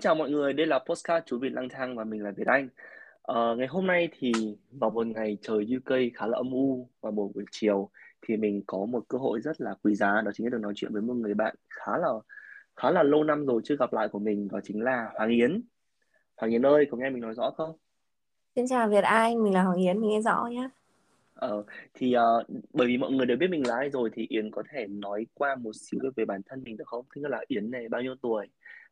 Xin chào mọi người, đây là Postcard Chú Việt lang thang và mình là Việt Anh. Ờ, ngày hôm nay thì vào một ngày trời UK khá là âm u và một buổi chiều thì mình có một cơ hội rất là quý giá đó chính là được nói chuyện với một người bạn khá là khá là lâu năm rồi chưa gặp lại của mình đó chính là Hoàng Yến. Hoàng Yến ơi, có nghe mình nói rõ không? Xin chào Việt Anh, mình là Hoàng Yến, mình nghe rõ nhé. Ờ, thì uh, bởi vì mọi người đều biết mình là ai rồi thì Yến có thể nói qua một xíu về bản thân mình được không? Thứ là Yến này bao nhiêu tuổi,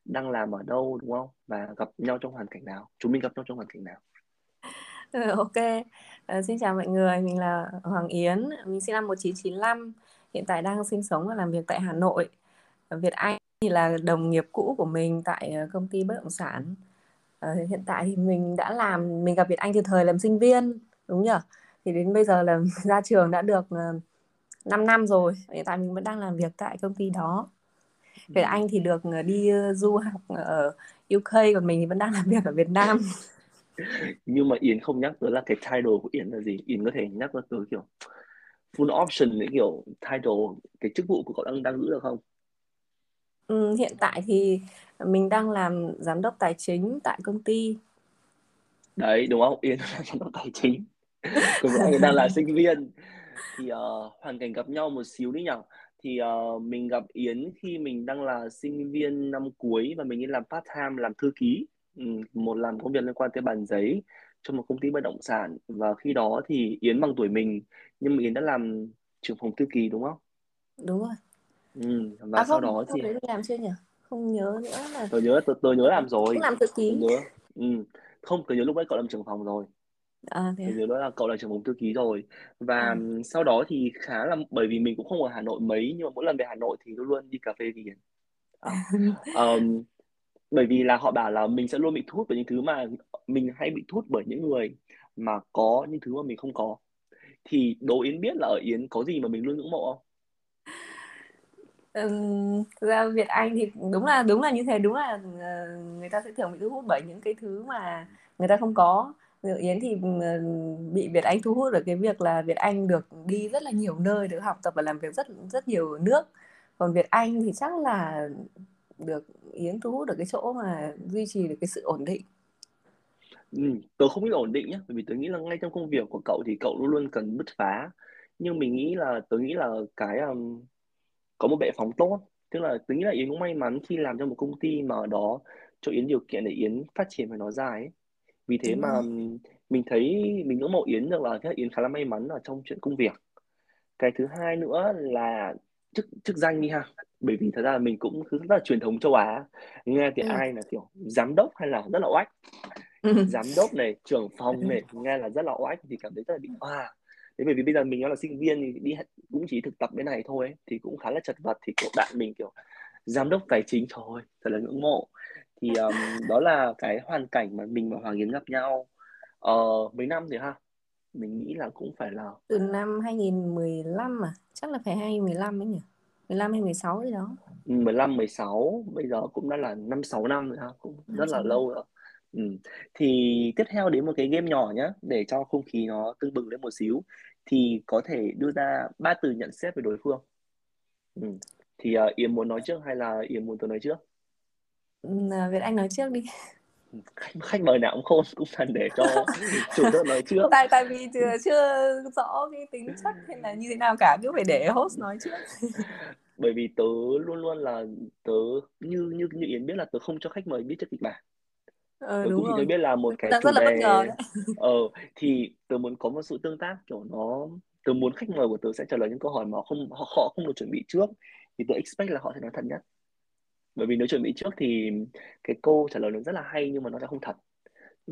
đang làm ở đâu đúng không? Và gặp nhau trong hoàn cảnh nào? Chúng mình gặp nhau trong hoàn cảnh nào? Ừ, ok, uh, xin chào mọi người, mình là Hoàng Yến, mình sinh năm 1995, hiện tại đang sinh sống và làm việc tại Hà Nội. Ờ, Việt Anh thì là đồng nghiệp cũ của mình tại ờ, công ty bất động sản. Uh, hiện tại thì mình đã làm, mình gặp Việt Anh từ thời làm sinh viên, đúng nhỉ? thì đến bây giờ là ra trường đã được 5 năm rồi hiện tại mình vẫn đang làm việc tại công ty đó Việt ừ. Anh thì được ờ, đi ờ, du học ở UK còn mình thì vẫn đang làm việc ở Việt Nam. Nhưng mà Yến không nhắc tới là cái title của Yến là gì? Yến có thể nhắc tới kiểu full option cái kiểu title cái chức vụ của cậu đang đang giữ được không? Ừ, hiện tại thì mình đang làm giám đốc tài chính tại công ty. Đấy đúng không? Yến là giám đốc tài chính. Với anh đang là sinh viên. Thì uh, hoàn cảnh gặp nhau một xíu đi nhỉ thì uh, mình gặp Yến khi mình đang là sinh viên năm cuối và mình đi làm part time làm thư ký ừ, một làm công việc liên quan tới bàn giấy cho một công ty bất động sản và khi đó thì Yến bằng tuổi mình nhưng mà Yến đã làm trưởng phòng thư ký đúng không? Đúng rồi. Ừ, và à, sau đó thì làm chưa nhỉ? Không nhớ nữa là tôi nhớ tôi, tôi nhớ làm rồi. Cũng làm thư ký. Tôi nhớ. Ừ. Không, tôi nhớ lúc đấy cậu làm trưởng phòng rồi à, thế nhớ đó là cậu là trưởng phòng thư ký rồi và à. sau đó thì khá là bởi vì mình cũng không ở Hà Nội mấy nhưng mà mỗi lần về Hà Nội thì luôn luôn đi cà phê với Hiền à. um, bởi vì là họ bảo là mình sẽ luôn bị thu hút bởi những thứ mà mình hay bị thu hút bởi những người mà có những thứ mà mình không có thì đố Yến biết là ở Yến có gì mà mình luôn ngưỡng mộ không? Um, ra Việt Anh thì đúng là đúng là như thế đúng là uh, người ta sẽ thường bị thu hút bởi những cái thứ mà người ta không có Yến thì ờ, bị Việt Anh thu hút ở cái việc là Việt Anh được đi rất là nhiều nơi được học tập và làm việc rất rất nhiều nước. Còn Việt Anh thì chắc là được Yến thu hút ở cái chỗ mà duy trì được cái sự ổn định. Ừ, tớ không biết ổn định nhé bởi vì tớ nghĩ là ngay trong công việc của cậu thì cậu luôn luôn cần bứt phá. Nhưng mình nghĩ là tớ nghĩ là cái um, có một bệ phóng tốt. Tức là tớ nghĩ là Yến cũng may mắn khi làm cho một công ty mà ở đó cho Yến điều kiện để Yến phát triển và nó dài ấy vì thế Đúng mà rồi. mình thấy mình ngưỡng mộ Yến được là cái Yến khá là may mắn ở trong chuyện công việc. Cái thứ hai nữa là chức chức danh đi ha. Bởi vì thật ra là mình cũng rất là truyền thống châu Á. Nghe thì ừ. ai là kiểu giám đốc hay là rất là oách. Ừ. giám đốc này trưởng phòng này nghe là rất là oách thì cảm thấy rất là bị hoa thế bởi vì bây giờ mình là sinh viên thì đi cũng chỉ thực tập bên này thôi ấy, thì cũng khá là chật vật. Thì kiểu bạn mình kiểu giám đốc tài chính thôi thật là ngưỡng mộ thì um, đó là cái hoàn cảnh mà mình và Hoàng Yến gặp nhau ờ, mấy năm rồi ha? Mình nghĩ là cũng phải là từ năm 2015 à? Chắc là phải 2015 ấy nhỉ? 15 hay 16 gì đó. 15 16 bây giờ cũng đã là 5 6 năm rồi ha? Cũng rất là lâu rồi. Ừ. thì tiếp theo đến một cái game nhỏ nhá để cho không khí nó tưng bừng lên một xíu thì có thể đưa ra ba từ nhận xét về đối phương. Ừ. thì uh, Yến muốn nói trước hay là Yến muốn tôi nói trước? Ừ, Việt Anh nói trước đi. Khách khách mời nào cũng khôn cũng cần để cho chủ tớ nói trước. Tại tại vì chưa, chưa rõ cái tính chất hay là như thế nào cả cứ phải để host nói trước. Bởi vì tớ luôn luôn là tớ như như như Yến biết là tớ không cho khách mời biết trước kịch bản. Ờ, tớ đúng cũng chỉ biết là một cái Đang chủ rất là bất đề ờ thì tớ muốn có một sự tương tác kiểu nó tớ muốn khách mời của tớ sẽ trả lời những câu hỏi mà không họ, họ không được chuẩn bị trước. Thì tớ expect là họ sẽ nói thật nhất bởi vì nếu chuẩn bị trước thì cái câu trả lời nó rất là hay nhưng mà nó sẽ không thật.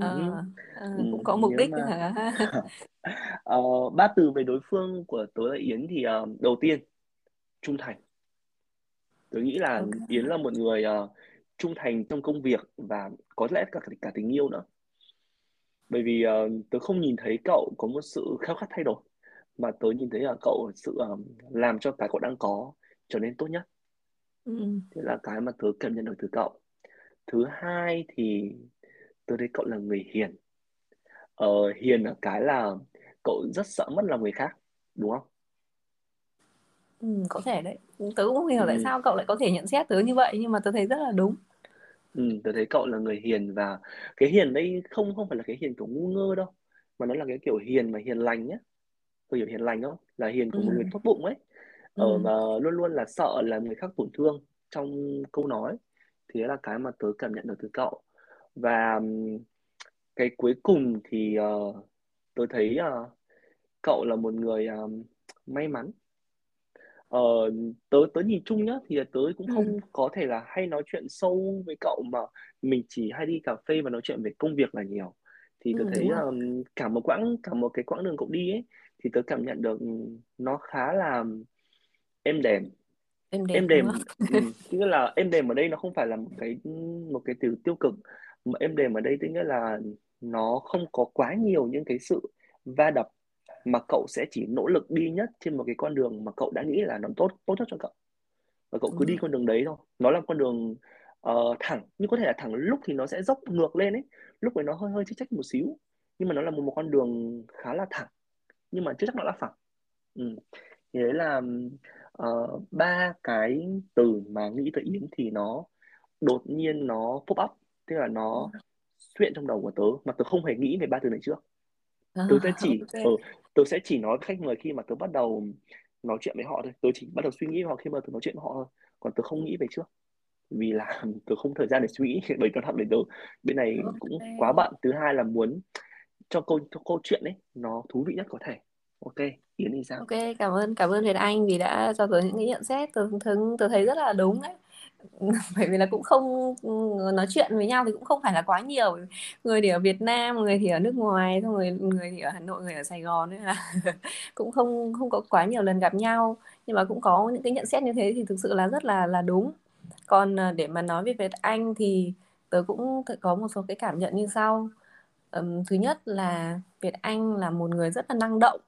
Ờ, ờ, cũng có mục đích mà... hả? Uh, ba từ về đối phương của tớ là Yến thì uh, đầu tiên trung thành. Tớ nghĩ là okay. Yến là một người uh, trung thành trong công việc và có lẽ cả cả tình yêu nữa. Bởi vì uh, tớ không nhìn thấy cậu có một sự khao khát thay đổi mà tớ nhìn thấy là cậu sự uh, làm cho cái cậu đang có trở nên tốt nhất ừ. thế là cái mà tớ cảm nhận được từ cậu. Thứ hai thì tớ thấy cậu là người hiền. Ờ, hiền ở cái là cậu rất sợ mất lòng người khác đúng không? Ừ, có thể đấy. Tớ cũng không hiểu ừ. tại sao cậu lại có thể nhận xét tớ như vậy nhưng mà tớ thấy rất là đúng. Ừ, tớ thấy cậu là người hiền và cái hiền đây không không phải là cái hiền kiểu ngu ngơ đâu mà nó là cái kiểu hiền mà hiền lành nhá. Tôi hiểu hiền lành không? Là hiền của một người ừ tốt bụng ấy ở ừ. mà luôn luôn là sợ là người khác tổn thương trong câu nói. Thì đấy là cái mà tớ cảm nhận được từ cậu. Và cái cuối cùng thì ờ, tớ thấy ờ, cậu là một người ờ, may mắn. Ờ, tớ tớ nhìn chung nhá thì tớ cũng ừ. không có thể là hay nói chuyện sâu với cậu mà mình chỉ hay đi cà phê và nói chuyện về công việc là nhiều. Thì tớ ừ thấy um, cả một quãng cả một cái quãng đường cậu đi ấy thì tớ cảm nhận được nó khá là êm đềm. Em êm đúng đềm ừ. tức là êm đềm ở đây nó không phải là một cái một cái từ tiêu cực. Mà êm đềm ở đây tức nghĩa là nó không có quá nhiều những cái sự va đập mà cậu sẽ chỉ nỗ lực đi nhất trên một cái con đường mà cậu đã nghĩ là nó tốt tốt nhất cho cậu. Và cậu cứ đúng đi rồi con đường đấy thôi. Nó là con đường ờ, thẳng nhưng có thể là thẳng lúc thì nó sẽ dốc ngược lên ấy. Lúc ấy nó hơi hơi chích chách một xíu nhưng mà nó là một, một con đường khá là thẳng nhưng mà chưa chắc nó là phẳng. Ừ. thì đấy là ờ, ba cái từ mà nghĩ tới Yến thì nó đột nhiên nó pop up tức là nó xuất hiện trong đầu của tớ mà tớ không hề nghĩ về ba từ này trước. À, tớ sẽ chỉ ok. ờ tớ sẽ chỉ nói với khách mời khi mà tớ bắt đầu nói chuyện với họ thôi. Tớ chỉ bắt đầu suy nghĩ về họ khi mà tớ nói chuyện với họ thôi còn tớ không nghĩ về trước. Vì là tớ không thời gian để suy nghĩ bởi nó thật để tớ. Bên này cũng quá bận. Thứ hai là muốn cho câu cho câu chuyện ấy nó thú vị nhất có thể ok Yến thì sao? Ok cảm ơn cảm ơn Việt Anh vì đã cho tôi những cái nhận xét. Tôi tớ, tôi thấy rất là đúng đấy. Bởi vì là cũng không ừ, nói chuyện với nhau thì cũng không phải là quá nhiều. Người thì ở Việt Nam người thì ở nước ngoài xong người người thì ở Hà Nội người ở Sài Gòn nên là cũng không không có quá nhiều lần gặp nhau. Nhưng mà cũng có những cái nhận xét như thế thì thực sự là rất là là đúng. Còn à, để mà nói về Việt Anh thì tớ cũng có một số cái cảm nhận như sau. Thứ nhất là Việt Anh là một người rất là năng động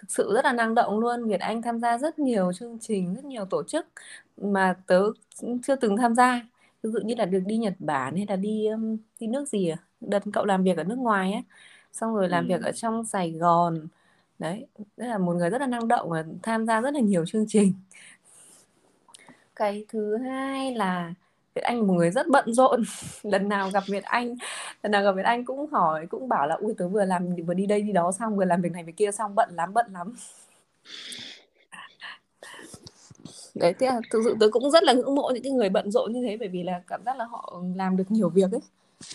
thực sự rất là năng động luôn. Việt Anh tham gia rất nhiều chương trình rất nhiều tổ chức mà tớ chưa từng tham gia. Ví dụ như là được đi Nhật Bản hay là đi đi nước gì à? đợt cậu làm việc ở nước ngoài á. Xong rồi làm việc ừ, ở trong Sài Gòn. Đấy rất là một người rất là năng động và tham gia rất là nhiều chương trình. Cái thứ hai là Việt Anh là một người rất bận rộn. Lần nào gặp Việt Anh lần nào gặp Việt Anh cũng hỏi cũng bảo là ui tớ vừa làm vừa đi đây đi đó xong vừa làm việc này việc kia xong bận lắm bận lắm. Đấy thế là thực sự tớ cũng rất là ngưỡng mộ những cái người bận rộn như thế bởi vì là cảm giác là họ làm được nhiều việc ấy.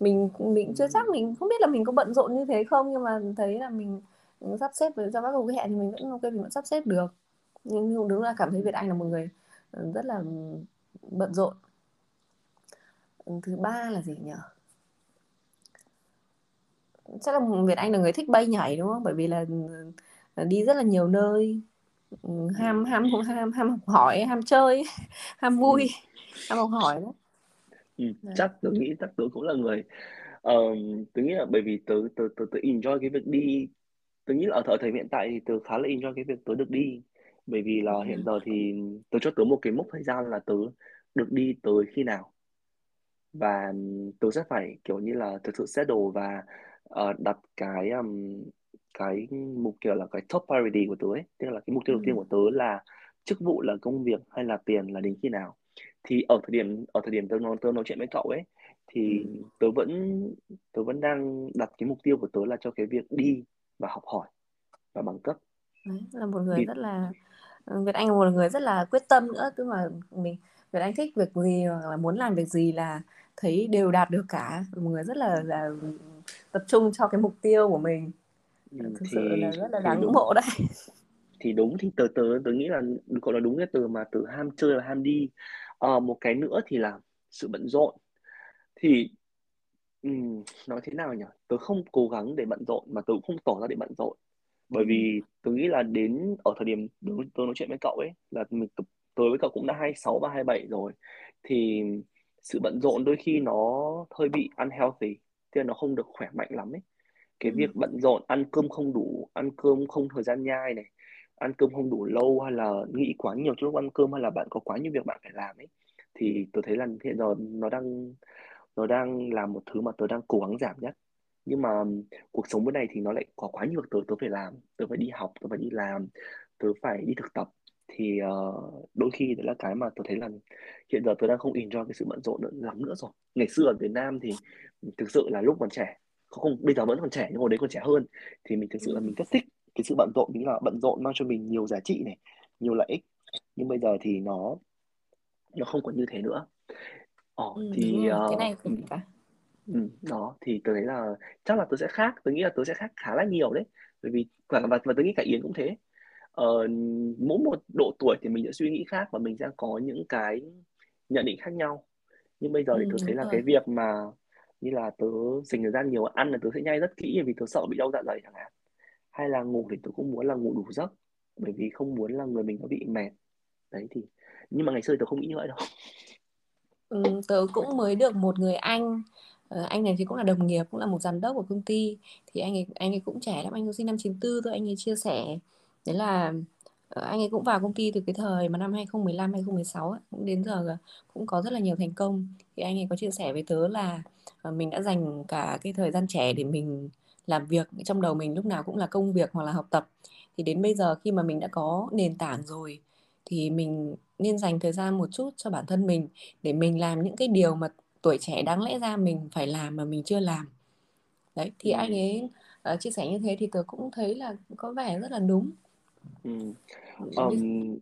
Mình mình chưa chắc mình không biết là mình có bận rộn như thế không nhưng mà thấy là mình, mình sắp xếp với cho các cuộc hẹn thì mình vẫn ok mình vẫn sắp xếp được. Nhưng đúng là cảm thấy Việt Anh là một người ờ, rất là bận rộn thứ ba là gì nhỉ? Chắc là Việt Anh là người thích bay nhảy đúng không? Bởi vì là ừ, đi rất là nhiều nơi. Ham ham ham ham học hỏi ham chơi ham vui ừ, ham học hỏi đó ừ. Chắc tớ nghĩ chắc tớ cũng là người Ờ, tớ nghĩ là bởi vì tớ tớ tớ tớ enjoy cái việc đi. Tớ nghĩ là ở thời thời hiện tại thì tớ khá là enjoy cái việc tớ được đi. Bởi vì là hiện giờ thì tớ cho tớ một cái mốc thời gian là tớ được đi tới khi nào và tớ sẽ phải kiểu như là thực sự settle và ờ, đặt cái um, cái mục tiêu là cái top priority của tớ ấy tức là cái mục tiêu đầu tiên Ừ. của tớ là chức vụ là công việc hay là tiền là đến khi nào thì ở thời điểm ở thời điểm tớ nói tớ nói chuyện với cậu ấy Ừ. thì tớ vẫn tớ vẫn đang đặt cái mục tiêu của tớ là cho cái việc đi và học hỏi và bằng cấp Đấy, là một người vì rất là ừ, Việt Anh là một người rất là quyết tâm nữa tức là mình Việt Anh thích việc gì hoặc là muốn làm việc gì là thấy đều đạt được cả. Một người rất là là tập trung cho cái mục tiêu của mình. Ừ, thực sự thì là rất là đáng ngưỡng mộ đấy. Thì đúng thì tớ tớ tớ nghĩ là cậu nói đúng cái từ mà từ ham chơi và ham đi. Ờ, một cái nữa thì là sự bận rộn. Thì ừm, nói thế nào nhỉ? Tớ không cố gắng để bận rộn mà tớ cũng không tỏ ra để bận rộn. Bởi ừ. vì tớ nghĩ là đến ở thời điểm tớ, tớ nói chuyện với cậu ấy là mình tớ với cậu cũng đã 26 và 27 rồi. Thì sự bận rộn đôi khi nó hơi bị unhealthy tức là nó không được khỏe mạnh lắm ấy. Ừ. cái việc bận rộn ăn cơm không đủ ăn cơm không thời gian nhai này ăn cơm không đủ lâu hay là nghĩ quá nhiều trong lúc ăn cơm hay là bạn có quá nhiều việc bạn phải làm ấy thì tôi thấy là hiện giờ nó đang nó đang là một thứ mà tôi đang cố gắng giảm nhất. Nhưng mà cuộc sống bên này thì nó lại có quá nhiều việc tớ tớ phải làm. Tớ phải đi học tớ phải đi làm tớ phải đi thực tập thì uh, đôi khi đấy là cái mà tôi thấy là hiện giờ tôi đang không enjoy cái sự bận rộn nữa, lắm nữa rồi. Ngày xưa ở Việt Nam thì thực sự là lúc còn trẻ không bây giờ vẫn còn trẻ nhưng hồi đấy còn trẻ hơn thì mình thực sự là mình rất thích cái sự bận rộn chính là bận rộn mang cho mình nhiều giá trị này nhiều lợi ích. Nhưng bây giờ thì nó nó không còn như thế nữa. Ồ, ừ, thì uh, cái này không cả ừ, đó thì tôi thấy là chắc là tôi sẽ khác tôi nghĩ là tôi sẽ khác khá là nhiều đấy. Bởi vì và và, và tôi nghĩ cả Yến cũng thế uh, mỗi một độ tuổi thì mình sẽ suy nghĩ khác và mình sẽ có những cái nhận định khác nhau. Nhưng bây giờ thì ừ, tôi thấy là rồi. cái việc mà như là tớ dành thời gian nhiều ăn là tớ sẽ nhai rất kỹ vì tớ sợ bị đau dạ dày chẳng hạn. Hay là ngủ thì tớ cũng muốn là ngủ đủ giấc bởi vì không muốn là người mình nó bị mệt. Đấy thì nhưng mà ngày xưa tớ không nghĩ như vậy đâu. Ừ, tớ cũng mới được một người anh. Ờ, anh này thì cũng là đồng nghiệp cũng là một giám đốc của công ty. Thì anh ấy anh ấy cũng trẻ lắm anh ấy sinh năm 94 thôi anh ấy chia sẻ đấy là ờ, anh ấy cũng vào công ty từ cái thời mà năm 2015 2016 ấy, cũng đến giờ cũng có rất là nhiều thành công. Thì anh ấy có chia sẻ với tớ là ờ, mình đã dành cả cái thời gian trẻ để mình làm việc trong đầu mình lúc nào cũng là công việc hoặc là học tập. Thì đến bây giờ khi mà mình đã có nền tảng rồi thì mình nên dành thời gian một chút cho bản thân mình để mình làm những cái điều mà tuổi trẻ đáng lẽ ra mình phải làm mà mình chưa làm. Đấy thì ừ. anh ấy uh, chia sẻ như thế thì tớ cũng thấy là có vẻ rất là đúng ừ. um,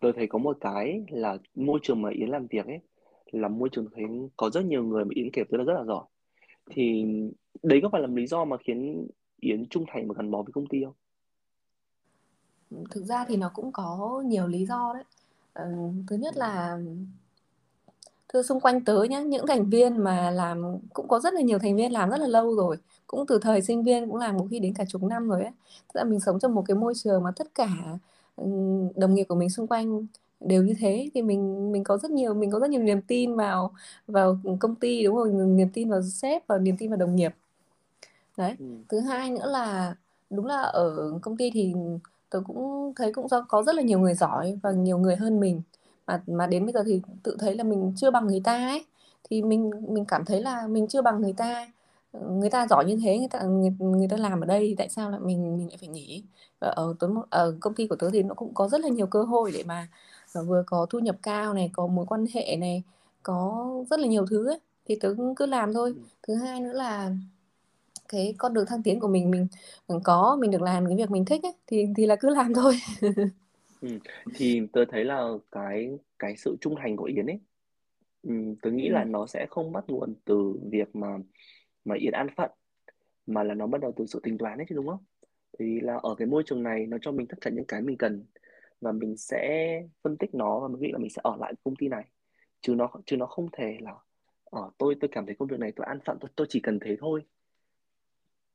tôi thấy có một cái là môi trường mà Yến làm việc ấy là môi trường thấy có rất nhiều người mà Yến kể tới là rất là giỏi thì đấy có phải là lý do mà khiến Yến trung thành và gắn bó với công ty không? Thực ra thì nó cũng có nhiều lý do đấy. Ờ, thứ nhất là thưa xung quanh tớ nhá, những thành viên mà làm cũng có rất là nhiều thành viên làm rất là lâu rồi, cũng từ thời sinh viên cũng làm có khi đến cả chục năm rồi ấy. Thực ra mình sống trong một cái môi trường mà tất cả đồng nghiệp của mình xung quanh đều như thế thì mình mình có rất nhiều mình có rất nhiều niềm tin vào vào công ty đúng không niềm tin vào sếp và niềm tin vào đồng nghiệp đấy ừ. thứ hai nữa là đúng là ở công ty thì tôi cũng thấy cũng do có rất là nhiều người giỏi và nhiều người hơn mình mà mà đến bây giờ thì tự thấy là mình chưa bằng người ta ấy. Thì mình mình cảm thấy là mình chưa bằng người ta. Ờ, người ta giỏi như thế người ta người, người ta làm ở đây thì tại sao lại mình mình lại phải nghỉ? Và ở tớ ở công ty của tớ thì nó cũng có rất là nhiều cơ hội để mà ờ, vừa có thu nhập cao này có mối quan hệ này có rất là nhiều thứ ấy. Thì tớ cứ làm thôi. Thứ hai nữa là cái con đường thăng tiến của mình mình, mình có mình được làm cái việc mình thích ấy, thì thì là cứ làm thôi. ừ. thì tớ thấy là cái cái sự trung thành của Yến ấy ừ, tớ nghĩ ừ. là nó sẽ không bắt nguồn từ việc mà mà Yến an phận mà là nó bắt đầu từ sự tính toán ấy chứ đúng không thì là ở cái môi trường này nó cho mình tất cả những cái mình cần và mình sẽ phân tích nó và mình nghĩ là mình sẽ ở lại công ty này chứ nó chứ nó không thể là ở ờ, tôi tôi cảm thấy công việc này tôi an phận tôi tôi chỉ cần thế thôi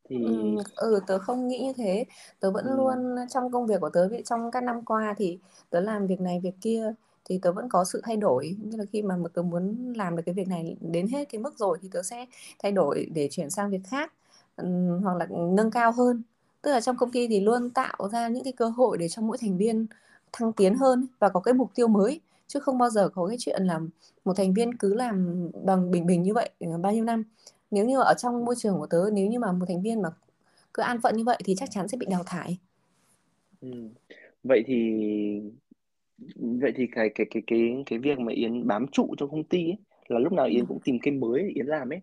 thì ừ, ừ tớ không nghĩ như thế. Tớ vẫn ừ. luôn trong công việc của tớ trong các năm qua thì tớ làm việc này việc kia thì tớ vẫn có sự thay đổi. Như là khi mà tớ muốn làm được cái việc này đến hết cái mức rồi thì tớ sẽ thay đổi để chuyển sang việc khác hoặc là nâng cao hơn. Tức là trong công ty thì luôn tạo ra những cái cơ hội để cho mỗi thành viên thăng tiến hơn và có cái mục tiêu mới chứ không bao giờ có cái chuyện là một thành viên cứ làm bằng bình bình như vậy ờ, bao nhiêu năm nếu như ở trong môi trường của tớ nếu như mà một thành viên mà cứ an phận như vậy thì chắc chắn sẽ bị đào thải. Ừ. vậy thì vậy thì cái cái cái cái cái việc mà Yến bám trụ trong công ty ấy, là lúc nào Yến ừ. cũng tìm cái mới Yến làm ấy.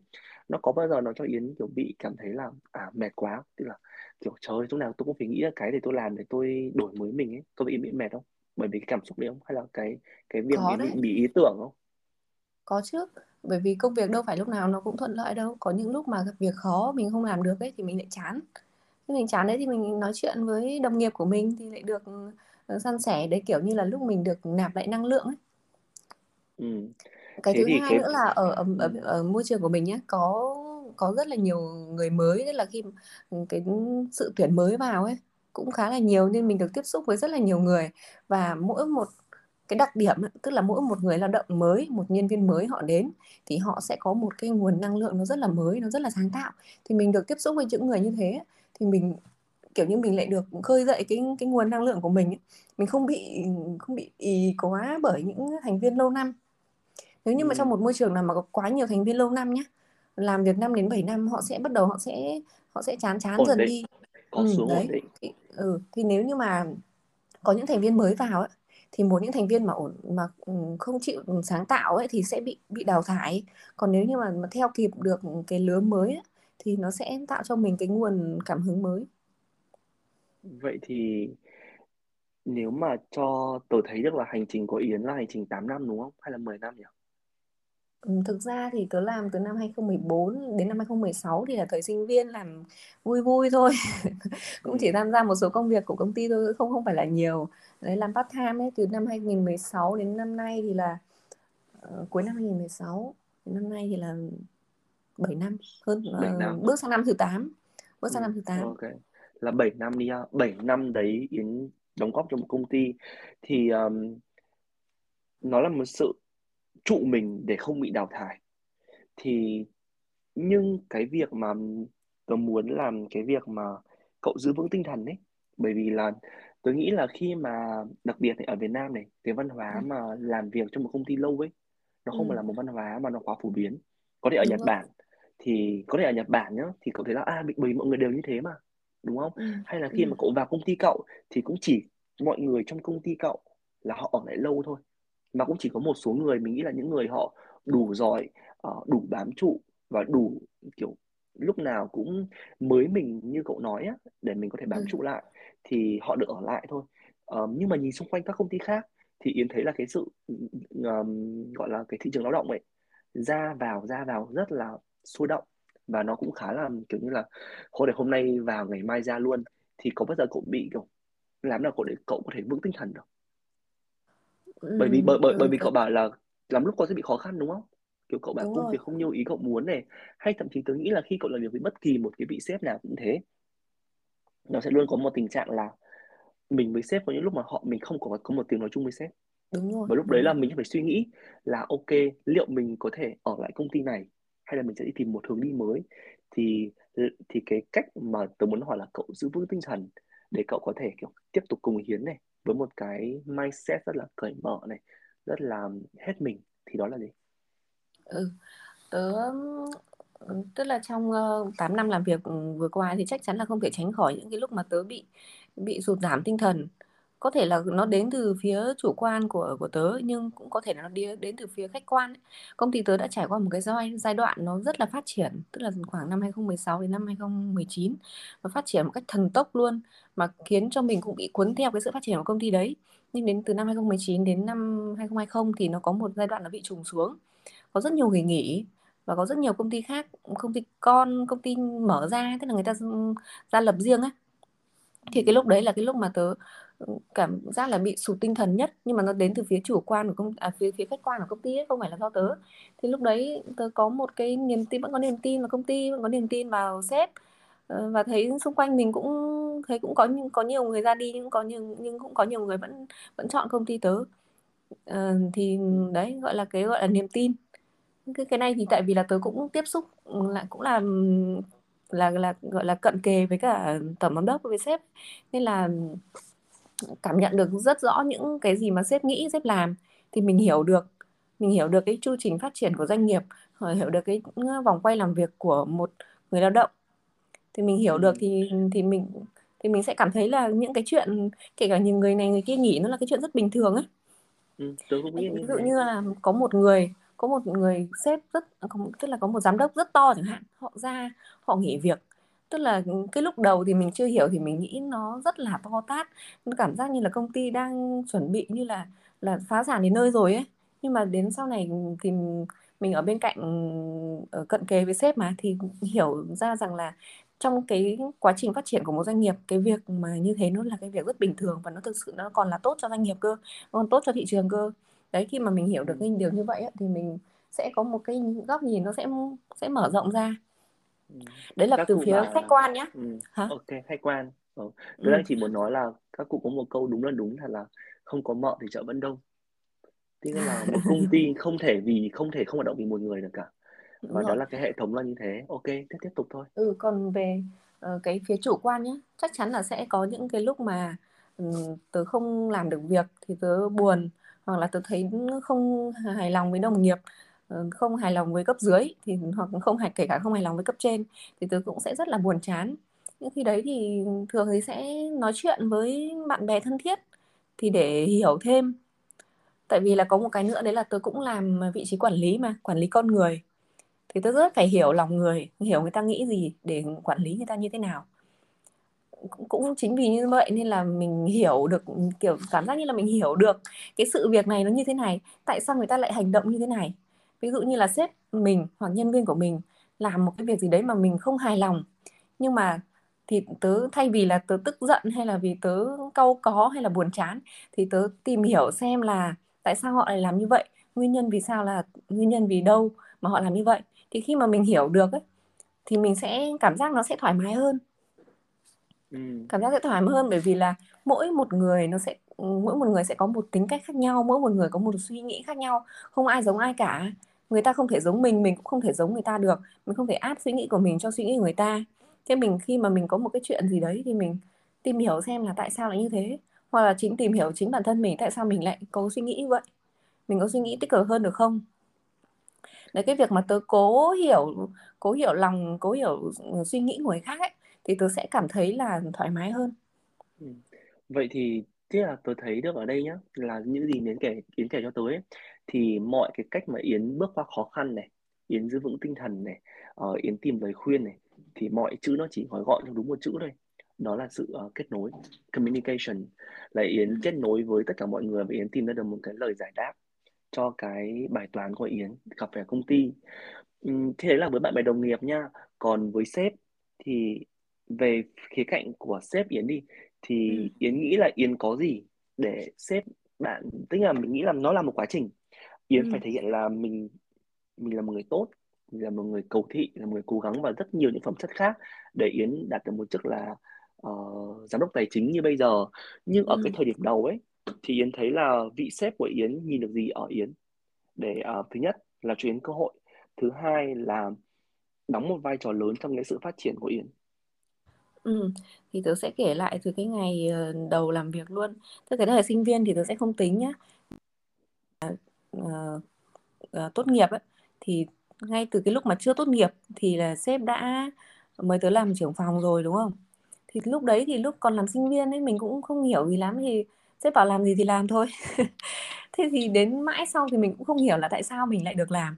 Nó có bao giờ nó cho Yến kiểu bị cảm thấy là à mệt quá? Tức là kiểu trời lúc nào tôi cũng phải nghĩ ra cái để tôi làm để tôi đổi mới mình ấy. Có bị bị mệt không? Bởi vì cái cảm xúc đấy không? Hay là cái cái việc có bị, bị ý tưởng không có chứ bởi vì công việc đâu phải lúc nào nó cũng thuận lợi đâu. Có những lúc mà gặp việc khó mình không làm được ấy thì mình lại chán. Khi mình chán đấy thì mình nói chuyện với đồng nghiệp của mình thì lại được ờ, san sẻ đấy kiểu như là lúc mình được nạp lại năng lượng ấy. Ừ. cái Thế thứ hai cái... nữa là ở, ở, ở ở môi trường của mình nhé có có rất là nhiều người mới tức là khi cái sự tuyển mới vào ấy cũng khá là nhiều nên mình được tiếp xúc với rất là nhiều người. Và mỗi một cái đặc điểm tức là mỗi một người lao động mới một nhân viên mới họ đến thì họ sẽ có một cái nguồn năng lượng nó rất là mới nó rất là sáng tạo. Thì mình được tiếp xúc với những người như thế thì mình kiểu như mình lại được khơi dậy cái cái nguồn năng lượng của mình mình không bị không bị ý quá bởi những thành viên lâu năm. Nếu như mà trong một môi trường nào mà có quá nhiều thành viên lâu năm nhé làm việc 5 đến 7 năm họ sẽ bắt đầu họ sẽ họ sẽ chán chán dần đi. Có ừ, đấy. Thì, ừ, thì nếu như mà có những thành viên mới vào ấy, thì một những thành viên mà ổn mà ừ, không chịu sáng tạo ấy thì sẽ bị bị đào thải. Còn nếu như mà, mà theo kịp được cái lứa mới ấy, thì nó sẽ tạo cho mình cái nguồn cảm hứng mới. Vậy thì nếu mà cho tớ thấy được là hành trình của Yến là hành trình 8 năm đúng không? Hay là 10 năm nhỉ? Ừ, thực ra thì tớ làm từ năm 2014 đến năm 2016 thì là thời sinh viên làm vui vui thôi. Cũng chỉ ừ. tham gia một số công việc của công ty thôi không không phải là nhiều đấy làm part time ấy từ năm 2016 đến năm nay thì là uh, cuối năm 2016 đến năm nay thì là 7 năm hơn 7 uh, năm. bước sang năm thứ 8 bước ừ. sang năm thứ 8 ok. Là 7 năm đi ha. 7 năm đấy Yến đóng góp cho một công ty thì um, nó là một sự trụ mình để không bị đào thải. Thì nhưng cái việc mà tớ muốn làm cái việc mà cậu giữ vững tinh thần ấy bởi vì là tớ nghĩ là khi mà đặc biệt này ở Việt Nam này cái văn hóa ừ. mà làm việc trong một công ty lâu ấy nó không ừ. phải là một văn hóa mà nó quá phổ biến có thể ở đúng Nhật rồi Bản thì có thể ở Nhật Bản nhá thì cậu thấy là à bởi vì mọi người đều như thế mà đúng không ừ. hay là ừ. khi mà cậu vào công ty cậu thì cũng chỉ mọi người trong công ty cậu là họ ở lại lâu thôi mà cũng chỉ có một số người mình nghĩ là những người họ đủ giỏi ờ, đủ bám trụ và đủ kiểu lúc nào cũng mới mình như cậu nói á để mình có thể bám ừ. trụ lại thì họ được ở lại thôi. Ờ, nhưng mà nhìn xung quanh các công ty khác thì Yến thấy là cái sự ừm, gọi là cái thị trường lao động ấy ra vào ra vào rất là sôi động. Và nó cũng khá là kiểu như là hồi để hôm nay vào ngày mai ra luôn. Thì có bao giờ cậu bị kiểu làm nào cậu để cậu có thể vững tinh thần được? Ừ. bởi vì bởi bởi bởi vì cậu bảo là lắm lúc có sẽ bị khó khăn đúng không? Kiểu cậu bảo đúng công rồi. việc không như ý cậu muốn này. Hay thậm chí tớ nghĩ là khi cậu làm việc với bất kỳ một cái vị sếp nào cũng thế nó sẽ luôn có một tình trạng là mình với sếp có những lúc mà họ mình không có có một tiếng nói chung với sếp. Đúng rồi. Và lúc đấy là mình phải suy nghĩ là ok liệu mình có thể ở lại công ty này hay là mình sẽ đi tìm một hướng đi mới? Thì thì cái cách mà tớ muốn hỏi là cậu giữ vững tinh thần để cậu có thể kiểu tiếp tục cùng Hiến này với một cái mindset rất là cởi mở này rất là hết mình thì đó là gì? Ừ. tớ tức là trong uh, 8 năm làm việc vừa qua thì chắc chắn là không thể tránh khỏi những cái lúc mà tớ bị bị sụt giảm tinh thần. Có thể là nó đến từ phía chủ quan của của tớ nhưng cũng có thể là nó đi đến từ phía khách quan ấy. công ty tớ đã trải qua một cái giai giai đoạn nó rất là phát triển tức là khoảng năm 2016 đến năm 2019 và phát triển một cách thần tốc luôn mà khiến cho mình cũng bị cuốn theo cái sự phát triển của công ty đấy. Nhưng đến từ năm 2019 đến năm 2020 thì nó có một giai đoạn nó bị trùng xuống. Có rất nhiều người nghỉ và có rất nhiều công ty khác công ty con công ty mở ra tức là người ta ra lập riêng ấy thì cái lúc đấy là cái lúc mà tớ ừ, cảm giác là bị sụt tinh thần nhất nhưng mà nó đến từ phía chủ quan của công à, phía phía khách quan của công ty ấy, không phải là do tớ. Thì lúc đấy tớ có một cái niềm tin vẫn có niềm tin vào công ty vẫn có niềm tin vào sếp. Ờ, và thấy xung quanh mình cũng thấy cũng có có nhiều người ra đi nhưng có nhiều nhưng cũng có nhiều người vẫn vẫn chọn công ty tớ. À, thì đấy gọi là cái gọi là niềm tin cái cái này thì tại vì là tớ cũng tiếp xúc ừ, lại cũng là là là gọi là cận kề với cả tổng giám đốc với sếp. Nên là cảm nhận được rất rõ những cái gì mà sếp nghĩ sếp làm. Thì mình hiểu được mình hiểu được cái chu trình phát triển của doanh nghiệp hiểu được cái vòng quay làm việc của một người lao động. Thì mình hiểu được ừ. thì thì mình thì mình sẽ cảm thấy là những cái chuyện kể cả những người này người kia nghỉ nó là cái chuyện rất bình thường ấy. Ừ, ví dụ như là có một người có một người sếp rất tức là có một giám đốc rất to chẳng hạn, họ ra, họ nghỉ việc. Tức là cái lúc đầu thì mình chưa hiểu thì mình nghĩ nó rất là to tát. Nó cảm giác như là công ty đang chuẩn bị như là là phá sản đến nơi rồi ấy. Nhưng mà đến sau này thì mình ở bên cạnh, ở cận kề với sếp mà thì hiểu ra rằng là trong cái quá trình phát triển của một doanh nghiệp, cái việc mà như thế nó là cái việc rất bình thường và nó thực sự nó còn là tốt cho doanh nghiệp cơ còn tốt cho thị trường cơ đấy khi mà mình hiểu được cái điều như vậy thì mình sẽ có một cái góc nhìn nó sẽ sẽ mở rộng ra. Ừ. đấy là các từ phía bảo khách quan nhá. Ừ. hả? Ok khách quan. Ừ. tớ ừ. đang chỉ muốn nói là các cụ có một câu đúng là đúng thật là không có mợ thì chợ vẫn đông. Tức là một công ty không thể vì không thể không hoạt động vì một người được cả. Đúng và đó rồi. là cái hệ thống là như thế. Ok tiếp tiếp tục thôi. Ừ còn về uh, cái phía chủ quan nhá chắc chắn là sẽ có những cái lúc mà um, tớ không làm được việc thì tớ buồn hoặc là tôi thấy không hài lòng với đồng nghiệp ờ, không hài lòng với cấp dưới thì hoặc không hài, kể cả không hài lòng với cấp trên thì tôi cũng sẽ rất là buồn chán. Những khi đấy thì thường thì sẽ nói chuyện với bạn bè thân thiết thì để hiểu thêm. Tại vì là có một cái nữa đấy là tôi cũng làm vị trí quản lý mà, quản lý con người. Thì tôi rất phải hiểu lòng người, hiểu người ta nghĩ gì để quản lý người ta như thế nào cũng chính vì như vậy nên là mình hiểu được, kiểu, cảm giác như là mình hiểu được cái sự việc này nó như thế này, tại sao người ta lại hành động như thế này. Ví dụ như là sếp mình hoặc nhân viên của mình làm một cái việc gì đấy mà mình không hài lòng, nhưng mà thì tớ, thay vì là tớ tức giận hay là vì tớ cau có hay là buồn chán, thì tớ tìm hiểu xem là tại sao họ lại làm như vậy, nguyên nhân vì sao là, nguyên nhân vì đâu mà họ làm như vậy. Thì khi mà mình hiểu được ấy, thì mình sẽ, cảm giác nó sẽ thoải mái hơn ừ. cảm giác sẽ thoải mái hơn, bởi vì là mỗi một người nó sẽ ừ, mỗi một người sẽ có một tính cách khác nhau, mỗi một người có một suy nghĩ khác nhau. Không ai giống ai cả. Người ta không thể giống mình mình cũng không thể giống người ta được. Mình không thể áp suy nghĩ của mình cho suy nghĩ của người ta. Thế mình khi mà mình có một cái chuyện gì đấy thì mình tìm hiểu xem là tại sao lại như thế. Hoặc là chính tìm hiểu chính bản thân mình, tại sao mình lại có suy nghĩ như vậy? Mình có suy nghĩ tích cực hơn được không? Đấy, cái việc mà tớ cố hiểu cố hiểu lòng, cố hiểu ừ, suy nghĩ của người khác ấy thì tớ sẽ cảm thấy là thoải mái hơn. Ừ. vậy thì tức là tớ thấy được ở đây nhá là những gì yến kể yến kể cho tớ ấy thì mọi cái cách mà yến bước qua khó khăn này yến giữ vững tinh thần này uh, yến tìm lời khuyên này thì mọi chữ nó chỉ gói gọn trong đúng một chữ thôi. Đó là sự uh, kết nối communication. Là yến kết nối với tất cả mọi người và yến tìm ra được một cái lời giải đáp cho cái bài toán của yến gặp phải công ty. Uhm, thế đấy là với bạn bè đồng nghiệp nha còn với sếp thì về khía cạnh của sếp yến đi thì ừ. yến nghĩ là yến có gì để sếp bạn tức là mình nghĩ là nó là một quá trình yến ừ. phải thể hiện là mình mình là một người tốt là một người cầu thị là một người cố gắng và rất nhiều những phẩm chất khác để Yến đạt được một chức là uh, giám đốc tài chính như bây giờ nhưng ở ừ. cái thời điểm đầu ấy thì Yến thấy là vị sếp của Yến nhìn được gì ở Yến để uh, thứ nhất là cho Yến cơ hội thứ hai là đóng một vai trò lớn trong cái sự phát triển của Yến Ừ, thì tớ sẽ kể lại từ cái ngày ờ, đầu làm việc luôn. Tức cái thời sinh viên thì tớ sẽ không tính nhá. Uh, uh, tốt nghiệp ấy, thì ngay từ cái lúc mà chưa tốt nghiệp thì là sếp đã mời tớ làm trưởng phòng rồi đúng không thì lúc đấy thì lúc còn làm sinh viên ấy mình cũng không hiểu gì lắm thì sếp bảo làm gì thì làm thôi thế thì đến mãi sau thì mình cũng không hiểu là tại sao mình lại được làm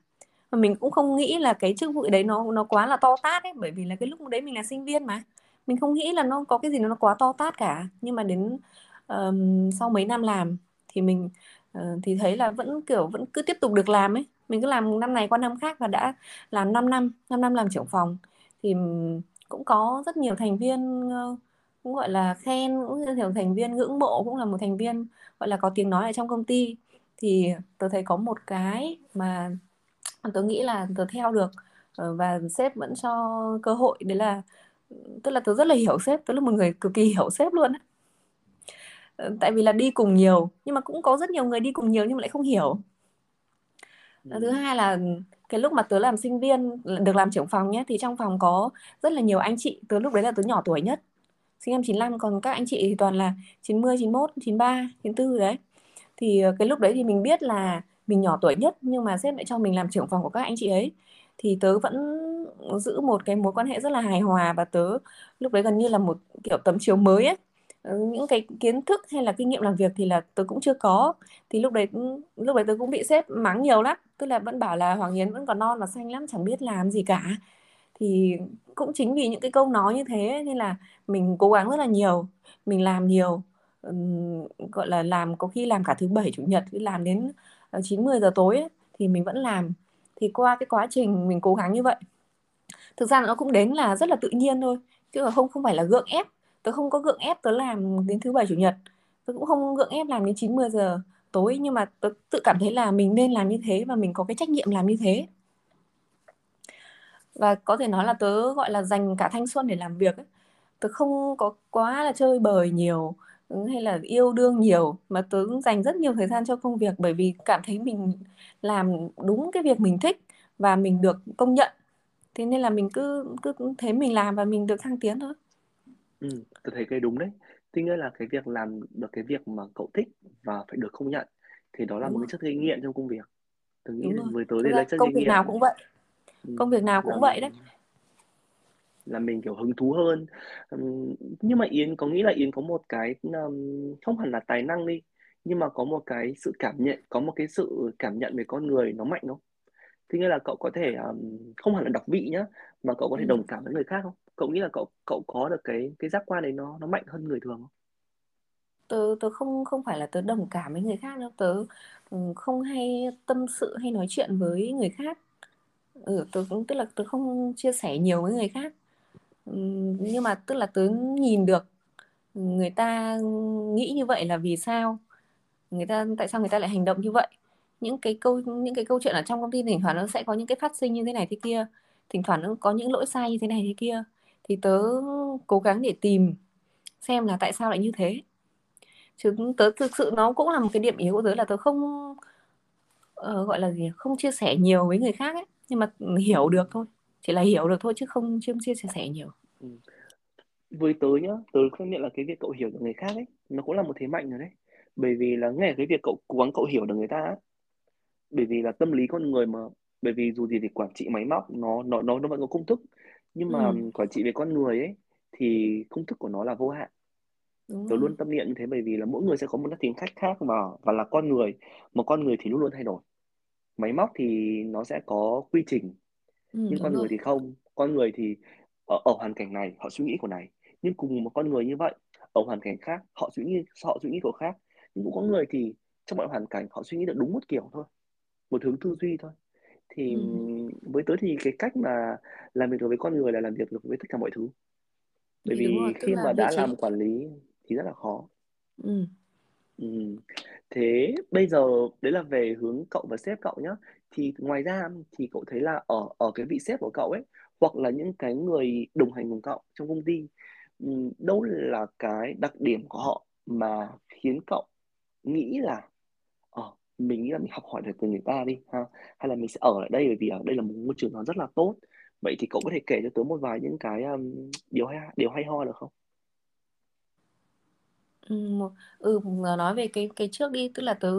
mà mình cũng không nghĩ là cái chức vụ đấy nó nó quá là to tát ấy bởi vì là cái lúc đấy mình là sinh viên mà mình không nghĩ là nó có cái gì nó quá to tát cả. Nhưng mà đến um, sau mấy năm làm thì mình uh, thì thấy là vẫn kiểu vẫn cứ tiếp tục được làm ấy. Mình cứ làm năm này qua năm khác và đã làm 5 năm 5 năm làm trưởng phòng. Thì cũng có rất nhiều thành viên cũng gọi là khen cũng nhiều thành viên ngưỡng mộ cũng là một thành viên gọi là có tiếng nói ở trong công ty. Thì tôi thấy có một cái mà tôi nghĩ là tôi theo được ờ, và sếp vẫn cho cơ hội đấy là tức là tôi rất là hiểu sếp tôi là một người cực kỳ hiểu sếp luôn ờ, tại vì là đi cùng nhiều nhưng mà cũng có rất nhiều người đi cùng nhiều nhưng mà lại không hiểu. Thứ hai là cái lúc mà tớ làm sinh viên được làm trưởng phòng nhé thì trong phòng có rất là nhiều anh chị. Tớ lúc đấy là tớ nhỏ tuổi nhất. Sinh năm 95 còn các anh chị thì toàn là 90, 91, 93, 94 đấy. Thì ờ, cái lúc đấy thì mình biết là mình nhỏ tuổi nhất nhưng mà sếp lại cho mình làm trưởng phòng của các anh chị ấy thì tớ vẫn giữ một cái mối quan hệ rất là hài hòa và tớ lúc đấy gần như là một kiểu tấm chiếu mới ấy. Ờ, những cái kiến thức hay là kinh nghiệm làm việc thì là tôi cũng chưa có. Thì lúc đấy lúc đấy tôi cũng bị sếp mắng nhiều lắm tức là vẫn bảo là Hoàng Yến vẫn còn non và xanh lắm chẳng biết làm gì cả. Thì cũng chính vì những cái câu nói như thế nên là mình cố gắng rất là nhiều mình làm nhiều. Gọi là làm có khi làm cả thứ bảy chủ nhật làm đến ờ, 9 10 giờ tối ấy, thì mình vẫn làm thì qua cái quá trình mình cố gắng như vậy, thực ra nó cũng đến là rất là tự nhiên thôi. Chứ không không phải là gượng ép. Tớ không có gượng ép tớ làm đến thứ bảy chủ nhật. Tớ cũng không gượng ép làm đến 9 10 giờ tối. Nhưng mà tớ tự cảm thấy là mình nên làm như thế và mình có cái trách nhiệm làm như thế. Và có thể nói là tớ, gọi là, dành cả thanh xuân để làm việc ấy. tớ không có quá là chơi bời nhiều hay là yêu đương nhiều mà tớ dành rất nhiều thời gian cho công việc bởi vì cảm thấy mình làm đúng cái việc mình thích và mình được công nhận thế nên là mình cứ cứ thấy mình làm và mình được thăng tiến thôi Ừ, tôi thấy cái đúng đấy. Tuy nhiên là cái việc làm được cái việc mà cậu thích và phải được công nhận thì đó là Đúng một rồi. cái chất gây nghiện trong công việc. Tôi nghĩ với tớ ra là chất công việc nào cũng vậy. Ừ, Công việc nào cũng vậy đấy. Là mình kiểu hứng thú hơn. Nhưng mà Yến có nghĩ là Yến có một cái không hẳn là tài năng đi nhưng mà có một cái sự cảm nhận có một cái sự cảm nhận về con người nó mạnh không? Thứ nghĩa là cậu có thể um, không hẳn là đọc vị nhá mà cậu có thể ừ. đồng cảm với người khác không? Cậu nghĩ là cậu cậu có được cái cái giác quan đấy nó nó mạnh hơn người thường không? Tớ tớ không không phải là tớ đồng cảm với người khác đâu. Tớ không hay tâm sự hay nói chuyện với người khác. Ừ, tớ cũng tức là tớ không chia sẻ nhiều với người khác nhưng mà tức là tớ nhìn được người ta nghĩ như vậy là vì sao? Người ta tại sao người ta lại hành động như vậy? Những cái câu những cái câu chuyện ở trong công ty thỉnh thoảng nó sẽ có những cái phát sinh như thế này thế kia thỉnh thoảng nó có những lỗi sai như thế này thế kia. Thì tớ cố gắng để tìm xem là tại sao lại như thế. Chứ tớ thực sự nó cũng là một cái điểm yếu của tớ là tớ không uh, gọi là gì không chia sẻ nhiều với người khác ấy nhưng mà hiểu được thôi chỉ là hiểu được thôi chứ không chưa chia sẻ nhiều. Ừ. với tớ nhá tớ không nhận là cái việc cậu hiểu được người khác ấy nó cũng là một thế mạnh rồi đấy. Bởi vì là ngay cái việc cậu cố gắng cậu hiểu được người ta ấy, bởi vì là tâm lý con người mà bởi vì dù gì thì quản trị máy móc nó nó nó nó vẫn có công thức. Nhưng mà ừ. quản trị về con người ấy thì công thức của nó là vô hạn. Đúng tớ luôn tâm niệm như thế bởi vì là mỗi người sẽ có một nét tính cách khác và và là con người. Một con người thì luôn luôn thay đổi. Máy móc thì nó sẽ có quy trình ừ, nhưng con người rồi thì không con người thì ở, ở hoàn cảnh này họ suy nghĩ của này nhưng cùng một con người như vậy ở hoàn cảnh khác họ suy nghĩ họ suy nghĩ của khác nhưng cũng có người thì trong mọi hoàn cảnh họ suy nghĩ được đúng một kiểu thôi một hướng tư duy thôi thì ừ. với tớ thì cái cách mà làm việc được với con người là làm việc được với tất cả mọi thứ bởi rồi vì khi mà đã làm quản lý thì rất là khó ừ. ừ thế bây giờ đấy là về hướng cậu và sếp cậu nhá. Thì ngoài ra thì cậu thấy là ở ở cái vị sếp của cậu ấy hoặc là những cái người đồng hành cùng cậu trong công ty đâu là cái đặc điểm của họ mà khiến cậu nghĩ là ờ mình nghĩ là mình học hỏi được từ người ta đi ha? Hay là mình sẽ ở lại đây bởi vì ở đây là một môi trường nó rất là tốt. Vậy thì cậu có thể kể cho tớ một vài những cái um, điều hay điều hay ho được không? Ừ, một- ừ nói về cái cái trước đi tức là tớ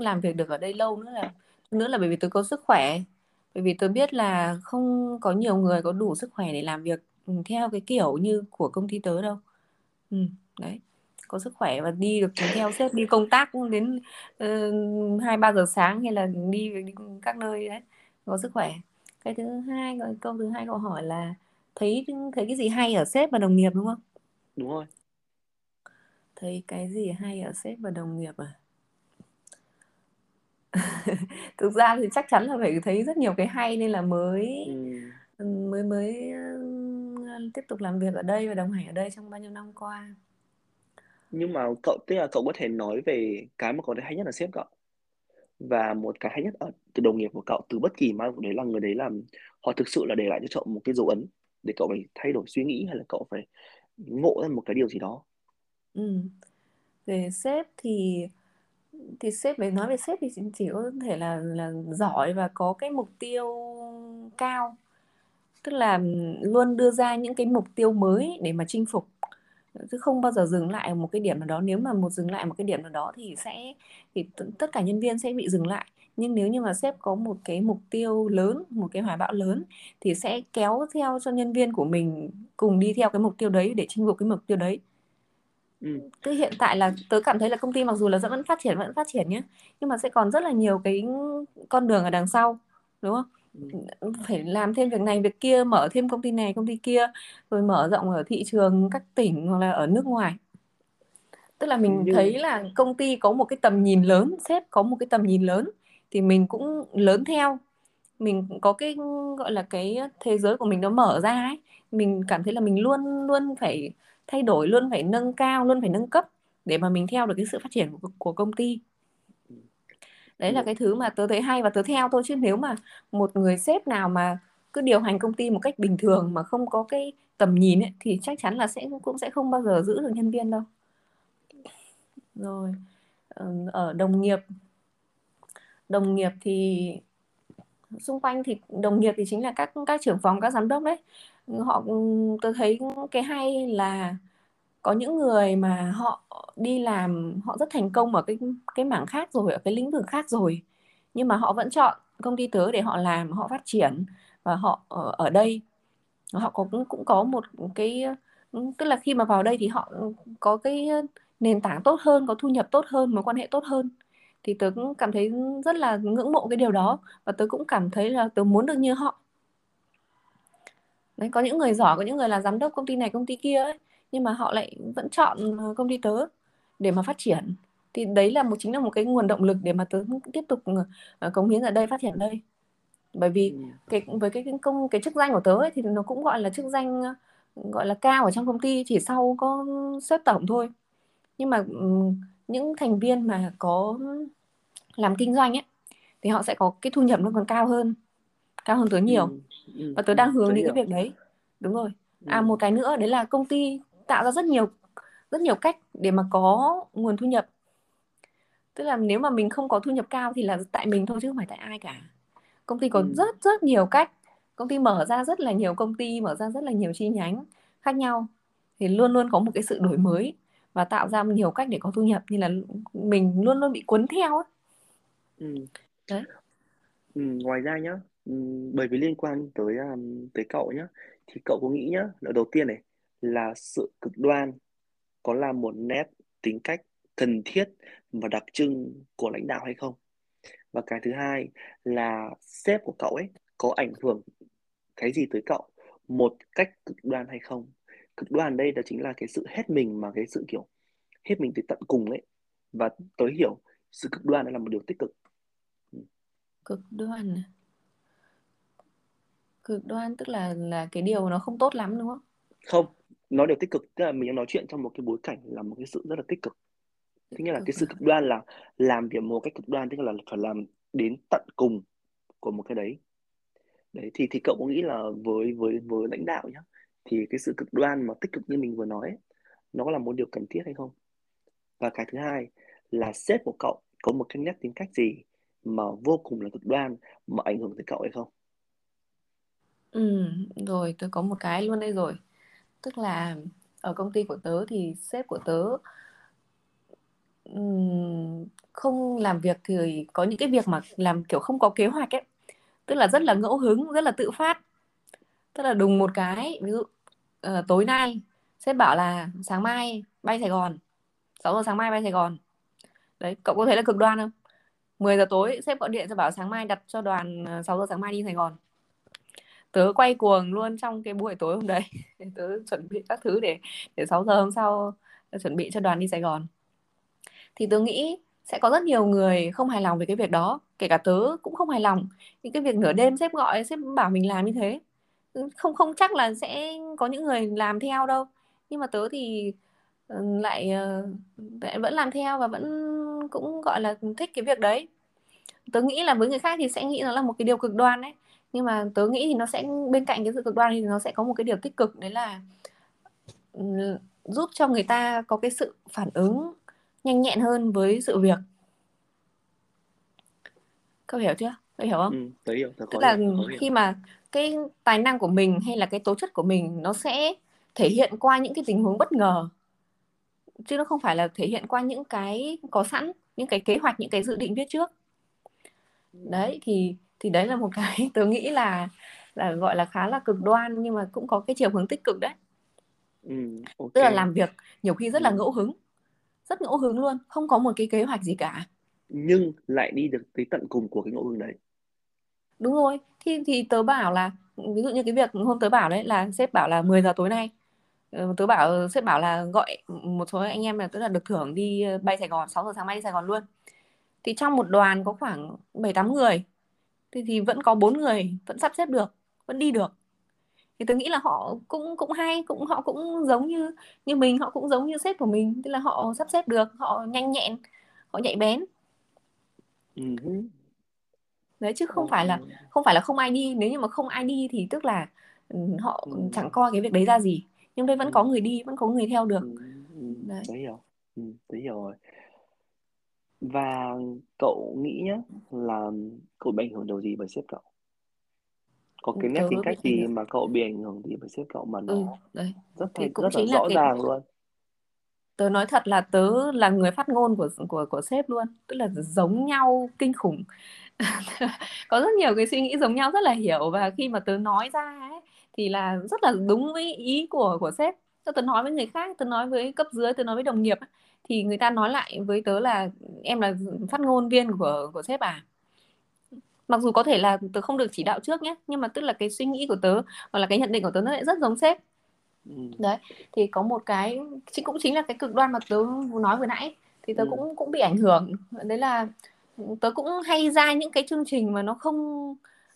làm việc được ở đây lâu nữa là nữa là bởi vì tớ có sức khỏe. Bởi vì tớ biết là không có nhiều người có đủ sức khỏe để làm việc ừ, theo cái kiểu như của công ty tớ đâu. Ừ, đấy có sức khỏe và đi được theo sếp đi công tác đến ờ, hai ba giờ sáng hay là đi, đi các nơi đấy có sức khỏe. Cái thứ hai câu thứ hai cậu hỏi là thấy thấy cái gì hay ở sếp và đồng nghiệp đúng không? Đúng rồi thấy cái gì hay ở sếp và đồng nghiệp à? Thực ra thì chắc chắn là phải thấy rất nhiều cái hay nên là mới ừ. mới mới uh, tiếp tục làm việc ở đây và đồng hành ở đây trong bao nhiêu năm qua. Nhưng mà cậu tức là cậu có thể nói về cái mà cậu thấy hay nhất là sếp cậu? Và một cái hay nhất ở từ đồng nghiệp của cậu từ bất kỳ mà đấy là người đấy làm họ thực sự là để lại cho cậu một cái dấu ấn để cậu phải thay đổi suy nghĩ hay là cậu phải ngộ ra một cái điều gì đó ừ. về sếp thì thì sếp phải nói về sếp thì chỉ có thể là là giỏi và có cái mục tiêu cao. Tức là luôn đưa ra những cái mục tiêu mới để mà chinh phục. Chứ không bao giờ dừng lại ở một cái điểm nào đó. Nếu mà một dừng lại một cái điểm nào đó thì sẽ, thì tất cả nhân viên sẽ bị dừng lại. Nhưng nếu như mà sếp có một cái mục tiêu lớn, một cái hoài bão lớn thì sẽ kéo theo cho nhân viên của mình cùng đi theo cái mục tiêu đấy để chinh phục cái mục tiêu đấy ừ. Tức hiện tại là tớ cảm thấy là công ty mặc dù là vẫn phát triển vẫn phát triển nhé nhưng mà sẽ còn rất là nhiều cái con đường ở đằng sau đúng không Ừ. phải làm thêm việc này việc kia mở thêm công ty này công ty kia rồi mở rộng ở thị trường các tỉnh hoặc là ở nước ngoài tức là mình nhưng thấy là công ty có một cái tầm nhìn lớn sếp có một cái tầm nhìn lớn thì mình cũng lớn theo mình có cái gọi là cái thế giới của mình nó mở ra ấy mình cảm thấy là mình luôn luôn phải thay đổi luôn phải nâng cao luôn phải nâng cấp để mà mình theo được cái sự phát triển của, của công ty. Đấy là cái thứ mà tớ thấy hay và tớ theo thôi chứ nếu mà một người sếp nào mà cứ điều hành công ty một cách bình thường mà không có cái tầm nhìn ấy, thì chắc chắn là sẽ cũng sẽ không bao giờ giữ được nhân viên đâu. Rồi ở đồng nghiệp. Đồng nghiệp thì xung quanh thì đồng nghiệp thì chính là các các trưởng phòng các giám đốc đấy họ tôi thấy cái hay là có những người mà họ đi làm họ rất thành công ở cái cái mảng khác rồi ở cái lĩnh vực khác rồi nhưng mà họ vẫn chọn công ty tớ để họ làm họ phát triển và họ ở, ở đây. Họ cũng cũng có một cái tức là khi mà vào đây thì họ có cái nền tảng tốt hơn có thu nhập tốt hơn mối quan hệ tốt hơn. Thì tớ cũng cảm thấy rất là ngưỡng mộ cái điều đó và tớ cũng cảm thấy là tớ muốn được như họ đấy có những người giỏi có những người là giám đốc công ty này công ty kia ấy nhưng mà họ lại vẫn chọn ờ, công ty tớ để mà phát triển. Thì đấy là một chính là một cái nguồn động lực để mà tớ tiếp tục uh, cống hiến ở đây phát triển ở đây. Bởi vì ừ. cái với cái, cái công cái chức danh của tớ ấy, thì nó cũng gọi là chức danh gọi là cao ở trong công ty chỉ sau có sếp tổng thôi. Nhưng mà những thành viên mà có làm kinh doanh ấy thì họ sẽ có cái thu nhập nó còn cao hơn cao hơn tớ nhiều ừ. Ừ. và tớ đang hướng đến cái việc đấy đúng rồi à một cái nữa đấy là công ty tạo ra rất nhiều rất nhiều cách để mà có nguồn thu nhập tức là nếu mà mình không có thu nhập cao thì là tại mình thôi chứ không phải tại ai cả công ty có ừ. rất rất nhiều cách công ty mở ra rất là nhiều công ty mở ra rất là nhiều chi nhánh khác nhau thì luôn luôn có một cái sự đổi mới và tạo ra nhiều cách để có thu nhập như là mình luôn luôn bị cuốn theo ấy. Ừ. Đấy. Ừ, ngoài ra nhá, bởi vì liên quan tới um, tới cậu nhá, thì cậu có nghĩ nhá, là đầu tiên này là sự cực đoan có là một nét tính cách cần thiết và đặc trưng của lãnh đạo hay không? Và cái thứ hai là sếp của cậu ấy có ảnh hưởng cái gì tới cậu một cách cực đoan hay không? Cực đoan đây đó chính là cái sự hết mình mà cái sự kiểu hết mình tới tận cùng ấy và tới hiểu sự cực đoan là một điều tích cực cực đoan à? Cực đoan tức là là cái điều nó không tốt lắm đúng không? Không nói điều tích cực. Tức là mình đang nói chuyện trong một cái bối cảnh là một cái sự rất là tích cực. Thế nghĩa là cái sự cực đoan là làm việc một cách cực đoan tức là phải làm đến tận cùng của một cái đấy. Đấy thì thì cậu có nghĩ là với với với lãnh đạo nhá thì cái sự cực đoan mà tích cực như mình vừa nói ấy, nó là một điều cần thiết hay không? Và cái thứ hai là sếp của cậu có một cái nét tính cách gì mà vô cùng là cực đoan mà ảnh hưởng tới cậu hay không ừ rồi tôi có một cái luôn đây rồi. Tức là ở công ty của tớ thì sếp của tớ không làm việc thì có những cái việc mà làm kiểu không có kế hoạch ấy. Tức là rất là ngẫu hứng rất là tự phát. Tức là đùng một cái ví dụ uh, tối nay sếp bảo là sáng mai bay Sài Gòn 6 giờ sáng mai bay Sài Gòn. Đấy cậu có thấy là cực đoan không? 10 giờ tối sếp gọi điện cho bảo sáng mai đặt cho đoàn ờ, 6 giờ sáng mai đi Sài Gòn tớ quay cuồng luôn trong cái buổi tối hôm đấy. Tớ chuẩn bị các thứ để để 6 giờ hôm sau chuẩn bị cho đoàn đi Sài Gòn. Thì tớ nghĩ sẽ có rất nhiều người không hài lòng về cái việc đó kể cả tớ cũng không hài lòng. Những cái việc nửa đêm sếp gọi sếp bảo mình làm như thế ừ, không không chắc là sẽ có những người làm theo đâu. Nhưng mà tớ thì ừ, lại, ờ, lại vẫn làm theo và vẫn cũng gọi là thích cái việc đấy. Tớ nghĩ là với người khác thì sẽ nghĩ nó là một cái điều cực đoan đấy nhưng mà tớ nghĩ thì nó sẽ bên cạnh cái sự cực đoan thì nó sẽ có một cái điều tích cực đấy là ừ, giúp cho người ta có cái sự phản ứng nhanh nhẹn hơn với sự việc. Cậu hiểu chưa? Cậu hiểu không? Ừ, tớ hiểu, tớ tức là hiểu, khi mà cái tài năng của mình hay là cái tố chất của mình nó sẽ thể hiện qua những cái tình huống bất ngờ chứ nó không phải là thể hiện qua những cái có sẵn những cái kế hoạch những cái dự định viết trước. Đấy thì thì đấy là một cái tớ nghĩ là là gọi là khá là cực đoan nhưng mà cũng có cái chiều hướng tích cực đấy. Ừ, okay. tức là làm việc nhiều khi rất là ừ. ngẫu hứng rất ngẫu hứng luôn không có một cái kế hoạch gì cả. Nhưng lại đi được tới tận cùng của cái ngẫu hứng đấy. Đúng rồi thì thì tớ bảo là ví dụ như cái việc hôm tớ bảo đấy là sếp bảo là 10 giờ tối nay. Ờ, tớ bảo sếp bảo là gọi một số anh em là tức là được thưởng đi ờ, bay Sài Gòn 6 giờ sáng mai đi Sài Gòn luôn. Thì trong một đoàn có khoảng 7 8 người thì thì vẫn có bốn người vẫn sắp xếp được vẫn đi được. Thì tôi nghĩ là họ cũng cũng hay cũng họ cũng giống như như mình họ cũng giống như sếp của mình. Tức là họ sắp xếp được họ nhanh nhẹn họ nhạy bén. Uh-huh. đấy chứ không uh-huh. phải là không phải là không ai đi. Nếu như mà không ai đi thì tức là ừ, họ uh-huh. chẳng coi cái việc đấy ra gì. Nhưng đây vẫn có người đi vẫn có người theo được. Đấy. Đấy hiểu. Ừ, hiểu rồi và cậu nghĩ nhá là cậu bị ảnh hưởng đầu gì bởi sếp cậu? Có cái nét tính cách gì mà cậu bị ảnh hưởng gì bởi sếp cậu mà nó ừ, đấy. rất thì cũng rất chính là rõ cái... ràng luôn? Tớ nói thật là tớ là người phát ngôn của của của sếp luôn tức là giống nhau kinh khủng. Có rất nhiều cái suy nghĩ giống nhau rất là hiểu và khi mà tớ nói ra ấy, thì là rất là đúng với ý của của sếp. Tớ nói với người khác tớ nói với cấp dưới tớ nói với đồng nghiệp thì người ta nói lại với tớ là em là phát ngôn viên của của sếp à? Mặc dù có thể là tớ không được chỉ đạo trước nhé nhưng mà tức là cái suy nghĩ của tớ hoặc là cái nhận định của tớ nó lại rất giống sếp. Ừ. đấy thì có một cái chính cũng chính là cái cực đoan mà tớ nói vừa nãy thì tớ ừ. cũng cũng bị ảnh hưởng. Đấy là tớ cũng hay ra những cái chương trình mà nó không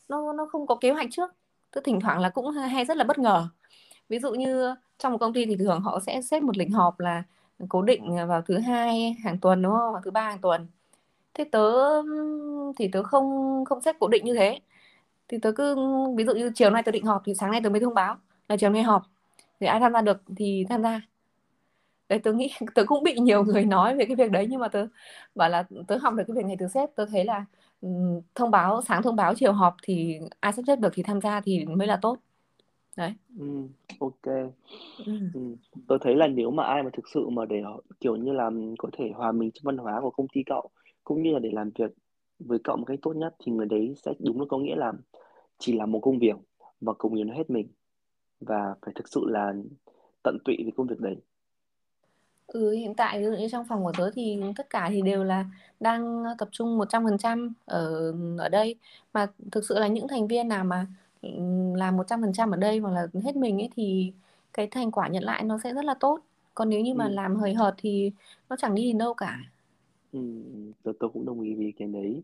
nó nó không có kế hoạch trước. Tớ thỉnh thoảng là cũng hay rất là bất ngờ. Ví dụ như trong một công ty thì thường họ sẽ xếp một lịch họp là cố định vào thứ hai hàng tuần đúng không? Vào thứ ba hàng tuần. Thế tớ thì tớ không không xếp cố định như thế. Thì tớ cứ ví dụ như chiều nay tớ định họp thì sáng nay tớ mới thông báo là chiều nay họp. Thì ai tham gia được thì tham gia. Đấy tớ nghĩ tớ cũng bị nhiều người nói về cái việc đấy nhưng mà tớ bảo là tớ học được cái việc này từ sếp, tớ thấy là thông báo sáng thông báo chiều họp thì ai sắp xếp được thì tham gia thì mới là tốt đấy ừ, ok ừ. Ừ. tôi thấy là nếu mà ai mà thực sự mà để kiểu như là có thể hòa mình trong văn hóa của công ty cậu cũng như là để làm việc với cậu một cách tốt nhất thì người đấy sẽ đúng là có nghĩa là chỉ là một công việc và cống hiến hết mình và phải thực sự là tận tụy với công việc đấy Ừ, hiện tại ví dụ như trong phòng của tớ thì tất cả thì đều là đang tập trung 100% ở ở đây mà thực sự là những thành viên nào mà làm 100% ở đây hoặc là hết mình ấy thì cái thành quả nhận lại nó sẽ rất là tốt còn nếu như mà ừ. làm hời hợt thì nó chẳng đi đến đâu cả ừ, tôi, tôi cũng đồng ý với cái đấy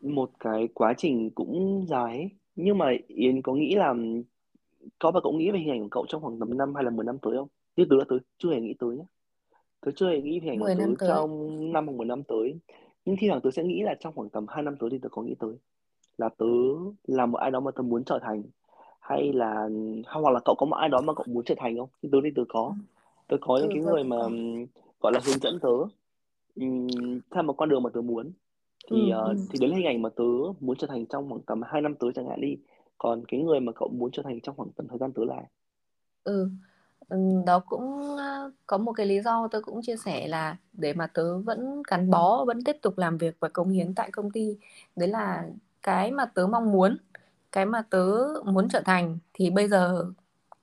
một cái quá trình cũng dài ấy. nhưng mà Yến có nghĩ là có và cậu nghĩ về hình ảnh của cậu trong khoảng tầm năm hay là 10 năm tới không? Như tớ là tớ chưa hề nghĩ tới nhé. Tớ chưa hề nghĩ về hình ảnh của tớ trong năm hoặc 10 năm tới. Nhưng thi thoảng tớ sẽ nghĩ là trong khoảng tầm 2 năm tới thì tớ có nghĩ tới là tớ là một ai đó mà tớ muốn trở thành hay là hoặc là cậu có một ai đó mà cậu muốn trở thành không? Như tớ thì tớ có. Tớ có những ừ, cái người mà gọi là hướng dẫn tớ. Um, theo một con đường mà tớ muốn. Thì ừ, uh, thì là hình ảnh mà tớ muốn trở thành trong khoảng tầm 2 năm tới chẳng hạn đi. Còn cái người mà cậu muốn trở thành trong khoảng tầm thời gian tới là ừ đó cũng có một cái lý do tôi cũng chia sẻ là để mà tớ vẫn gắn bó vẫn tiếp tục làm việc và công hiến tại công ty. Đấy là cái mà tớ mong muốn cái mà tớ muốn trở thành thì bây giờ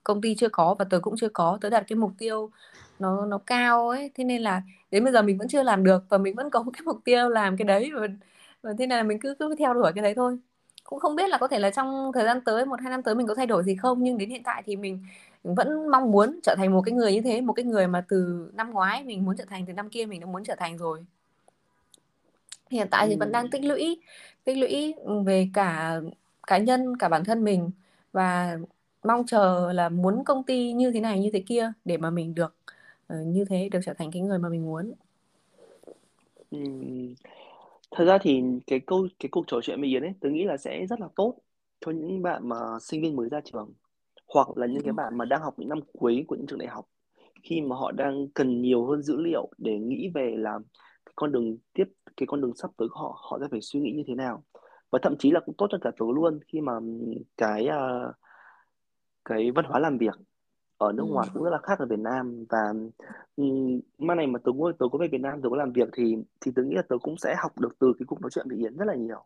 công ty chưa có và tớ cũng chưa có. Tớ đặt cái mục tiêu nó nó cao ấy. Thế nên là đến bây giờ mình vẫn chưa làm được và mình vẫn có một cái mục tiêu làm cái đấy và, và thế nên là mình cứ cứ theo đuổi cái đấy thôi. Cũng không biết là có thể là trong thời gian tới một hai năm tới mình có thay đổi gì không nhưng đến hiện tại thì mình vẫn mong muốn trở thành một cái người như thế một cái người mà từ năm ngoái mình muốn trở thành từ năm kia mình đã muốn trở thành rồi. Hiện tại thì vẫn đang tích lũy tích lũy về cả cá nhân cả bản thân mình và mong chờ là muốn công ty như thế này như thế kia để mà mình được uh, như thế được trở thành cái người mà mình muốn. Ừ. thật ra thì cái câu cái cuộc trò chuyện với Yến ấy tôi nghĩ là sẽ rất là tốt cho những bạn mà sinh viên mới ra trường hoặc là những cái bạn mà đang học những năm cuối của những trường đại học. Khi mà họ đang cần nhiều hơn dữ liệu để nghĩ về làm con đường tiếp cái con đường sắp tới của họ họ sẽ phải suy nghĩ như thế nào. Và thậm chí là cũng tốt cho cả tớ luôn khi mà cái uh, cái văn hóa làm việc ở nước ừ. ngoài cũng rất là khác ở Việt Nam. Và um, mai này mà tớ có tớ có về Việt Nam tớ có làm việc thì thì tớ nghĩ là tớ cũng sẽ học được từ cái cuộc nói chuyện với Yến rất là nhiều.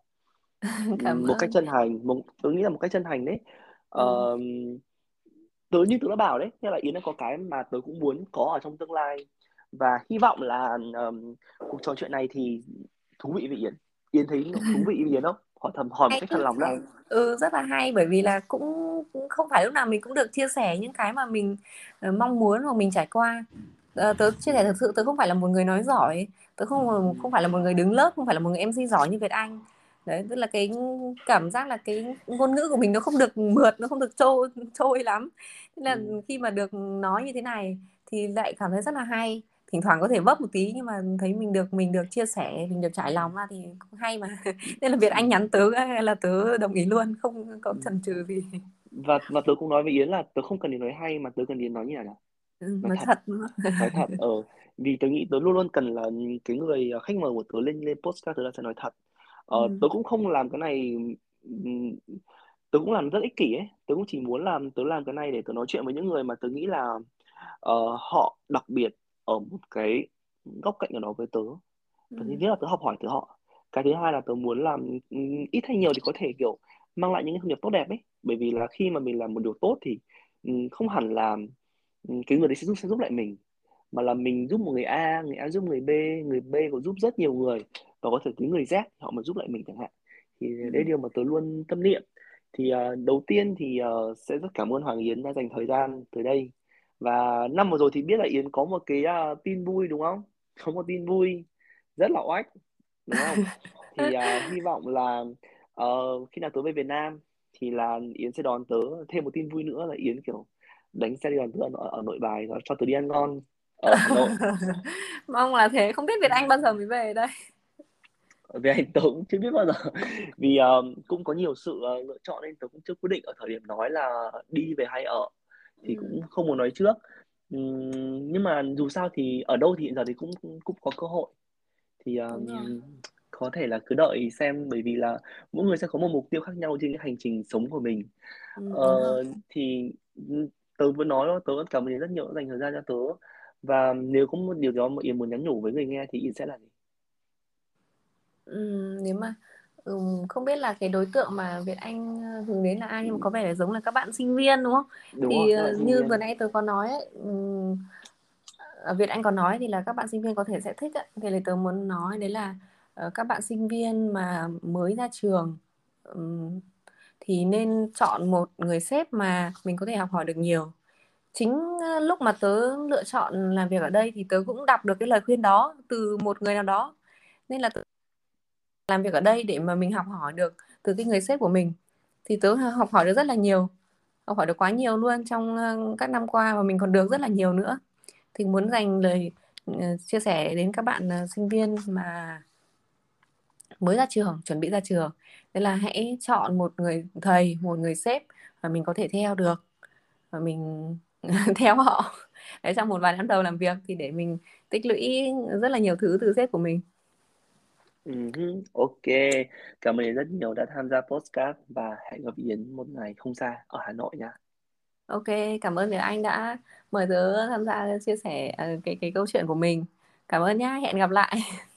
Cảm một cách chân thành một tớ nghĩ là một cách chân thành đấy. Ừ. uh, tớ như tớ đã bảo đấy như là Yến đã có cái mà tớ cũng muốn có ở trong tương lai và hy vọng là um, cuộc trò chuyện này thì thú vị với Yến. Yến thấy thú vị với Yến không? Hỏi thầm hỏi một cách thật lòng đó. ừ rất là hay bởi vì là cũng, cũng không phải lúc nào mình cũng được chia sẻ những cái mà mình uh, mong muốn hoặc mình trải qua. Uh, tớ chia sẻ thực sự tớ không phải là một người nói giỏi. Tớ không không phải là một người đứng lớp không phải là một người mc giỏi như việt anh. Đấy tức là cái cảm giác là cái ngôn ngữ của mình nó không được mượt nó không được trôi trôi lắm. Nên là ừ. khi mà được nói như thế này thì lại cảm thấy rất là hay thỉnh thoảng có thể vấp một tí nhưng mà thấy mình được mình được chia sẻ mình được trải lòng ra thì cũng hay mà. Nên là việc anh nhắn tớ là tớ đồng ý luôn không có chần chừ gì. Và và tớ cũng nói với Yến là tớ không cần đến nói hay mà tớ cần đến nói như nào ừ, nói, nói thật, thật. nói thật ờ. Vì tớ nghĩ tớ luôn luôn cần là cái người khách mời của tớ lên lên postcard tớ là sẽ nói thật. Ờ, ừ. tớ cũng không làm cái này tớ cũng làm rất ích kỷ ấy. Tớ cũng chỉ muốn làm tớ làm cái này để tớ nói chuyện với những người mà tớ nghĩ là uh, họ đặc biệt ở một cái góc cạnh nào đó với tớ. Ừ. thứ nhất là tớ học hỏi từ họ. Cái thứ hai là tớ muốn làm ít hay nhiều thì có thể kiểu mang lại những cái thu nhập tốt đẹp ấy. Bởi vì là khi mà mình làm một điều tốt thì không hẳn là ừ, cái người đấy sẽ giúp sẽ giúp lại mình mà là mình giúp một người A người A giúp người B người B có giúp rất nhiều người và có thể tới người Z họ mà giúp lại mình chẳng hạn. Thì ừ. đấy điều mà tớ luôn tâm niệm. Thì uh, đầu tiên thì uh, sẽ rất cảm ơn Hoàng Yến đã dành thời gian tới đây và năm vừa rồi thì biết là Yến có một cái uh, tin vui đúng không? Có một tin vui rất là oách đúng không? Thì uh, hy vọng là uh, khi nào tớ về Việt Nam thì là Yến sẽ đón tớ thêm một tin vui nữa là Yến kiểu đánh xe đi đón tớ ở, ở nội bài và cho tớ đi ăn ngon ở Hà Nội. Mong là thế không biết Việt Anh bao giờ mới về đây? Về anh tớ cũng chưa biết bao giờ. Vì um, cũng có nhiều sự uh, lựa chọn nên tớ cũng chưa quyết định. Ở thời điểm nói là đi về hay ở thì ừ. cũng không muốn nói trước. Uhm, nhưng mà dù sao thì ở đâu thì hiện giờ thì cũng cũng có cơ hội. Thì um, có thể là cứ đợi xem bởi vì là mỗi người sẽ có một mục tiêu khác nhau trên cái hành trình sống của mình. Ừ, ờ, thì tớ vẫn nói tớ vẫn cảm ơn rất nhiều dành thời gian cho tớ. Và nếu có một điều đó mà Yến muốn nhắn nhủ với người nghe thì Yến sẽ là gì? Ừ, nếu mà ừ, không biết là cái đối tượng mà Việt Anh ờ, hướng đến là ai nhưng mà có vẻ là giống là các bạn sinh viên đúng không? Đúng thì rồi, như viên. vừa nãy tôi có nói ấy, um, Việt Anh có nói thì là các bạn sinh viên có thể sẽ thích ấy. thì là tôi muốn nói đấy là các bạn sinh viên mà mới ra trường thì nên chọn một người sếp mà mình có thể học hỏi được nhiều chính lúc mà tớ lựa chọn làm việc ở đây thì tớ cũng đọc được cái lời khuyên đó từ một người nào đó nên là tớ làm việc ở đây để mà mình học hỏi được từ cái người sếp của mình. Thì tớ học hỏi được rất là nhiều, học hỏi được quá nhiều luôn trong ờ, các năm qua và mình còn được rất là nhiều nữa. Thì muốn dành lời ờ, chia sẻ đến các bạn ờ, sinh viên mà mới ra trường, chuẩn bị ra trường đấy là hãy chọn một người thầy, một người sếp mà mình có thể theo được, và mình theo họ. Đấy trong một vài năm đầu làm việc thì để mình tích lũy rất là nhiều thứ từ sếp của mình uh ok. Cảm ơn rất nhiều đã tham gia podcast và hẹn gặp Yến một ngày không xa ở Hà Nội nha. Ok cảm ơn Việt Anh đã mời tớ tham gia chia sẻ ờ, cái cái câu chuyện của mình. Cảm ơn nhá hẹn gặp lại.